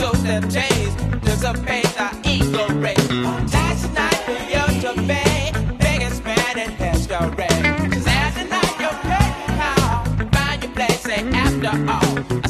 So them days dissipate the ego rate. Last night we used to biggest man in history. Cause after night you're paying how. Find your place, say after all.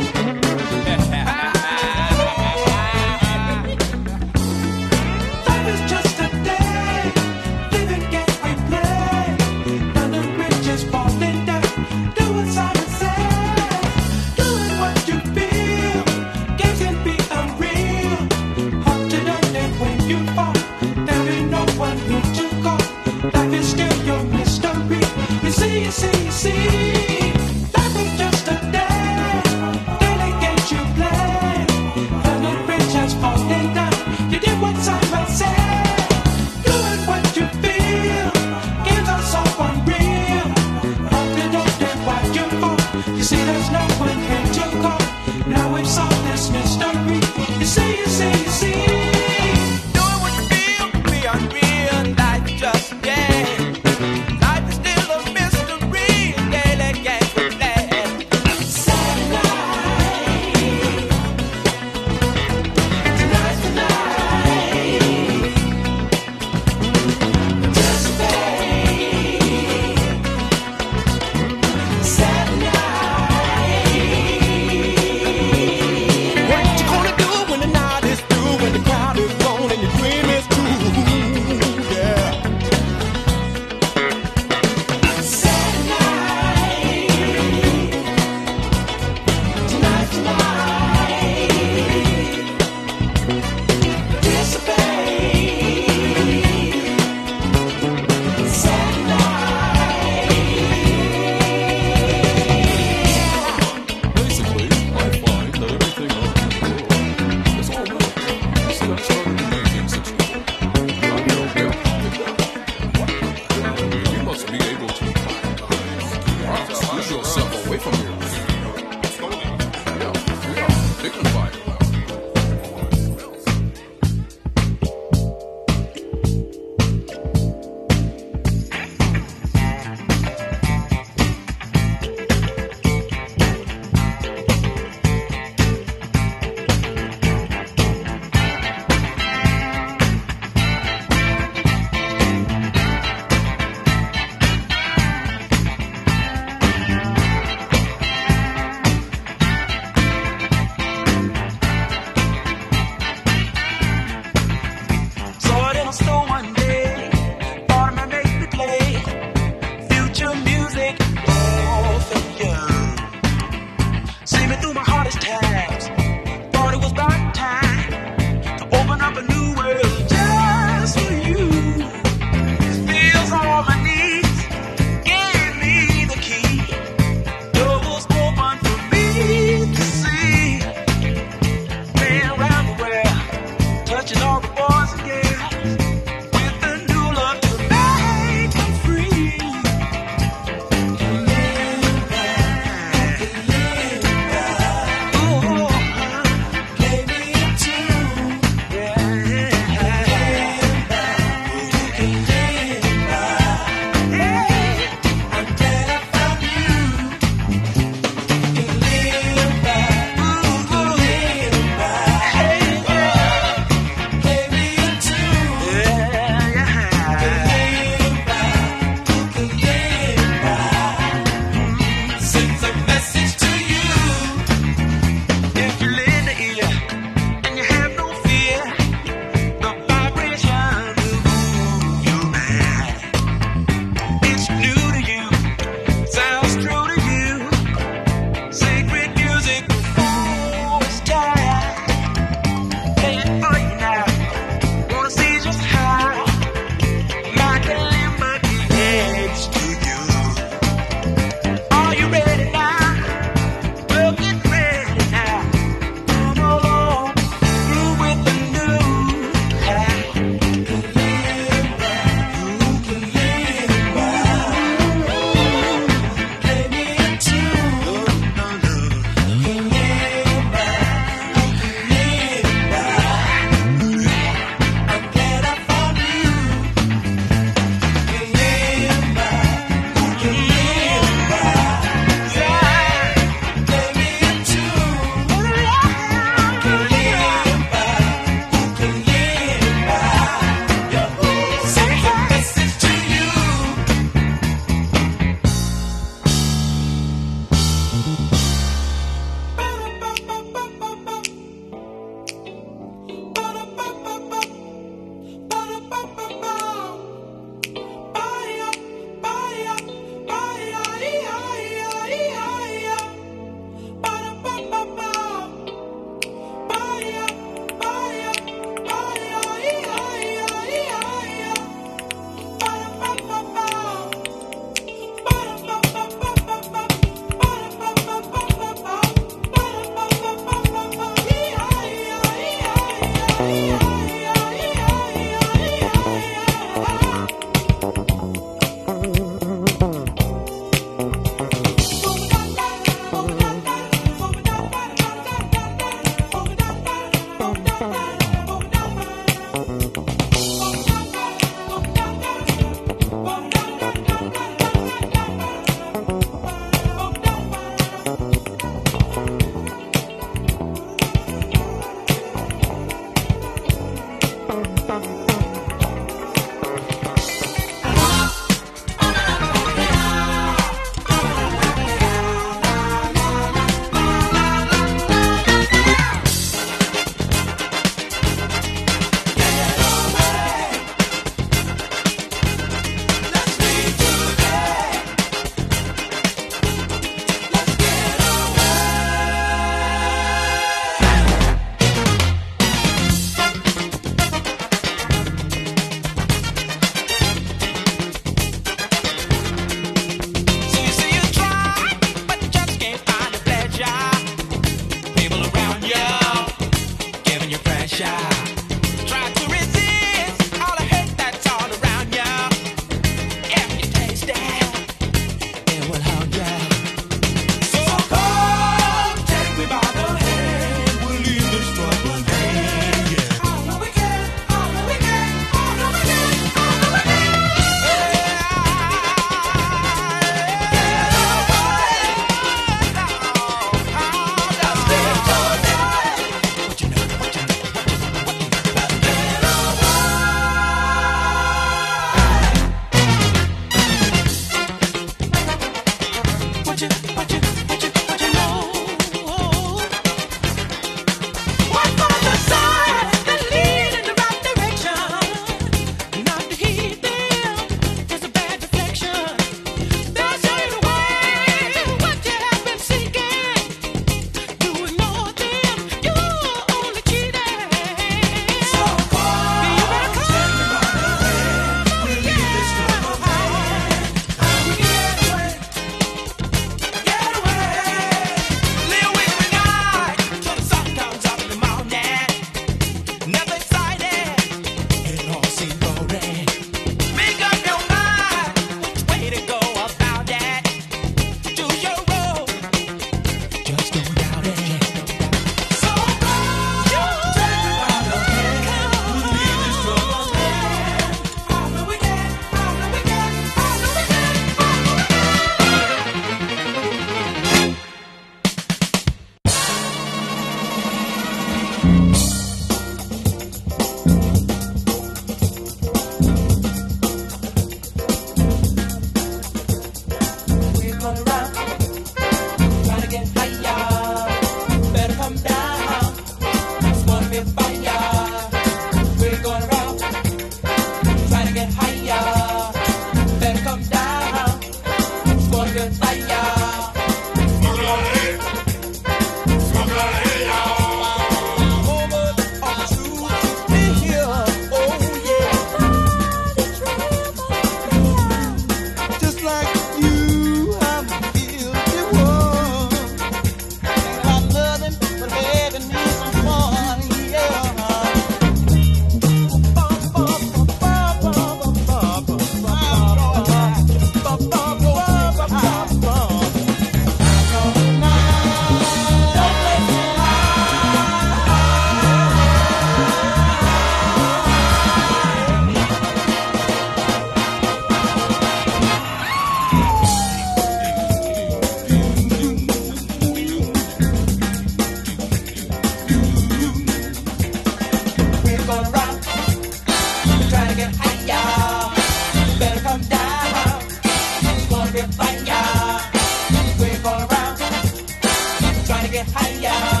太阳。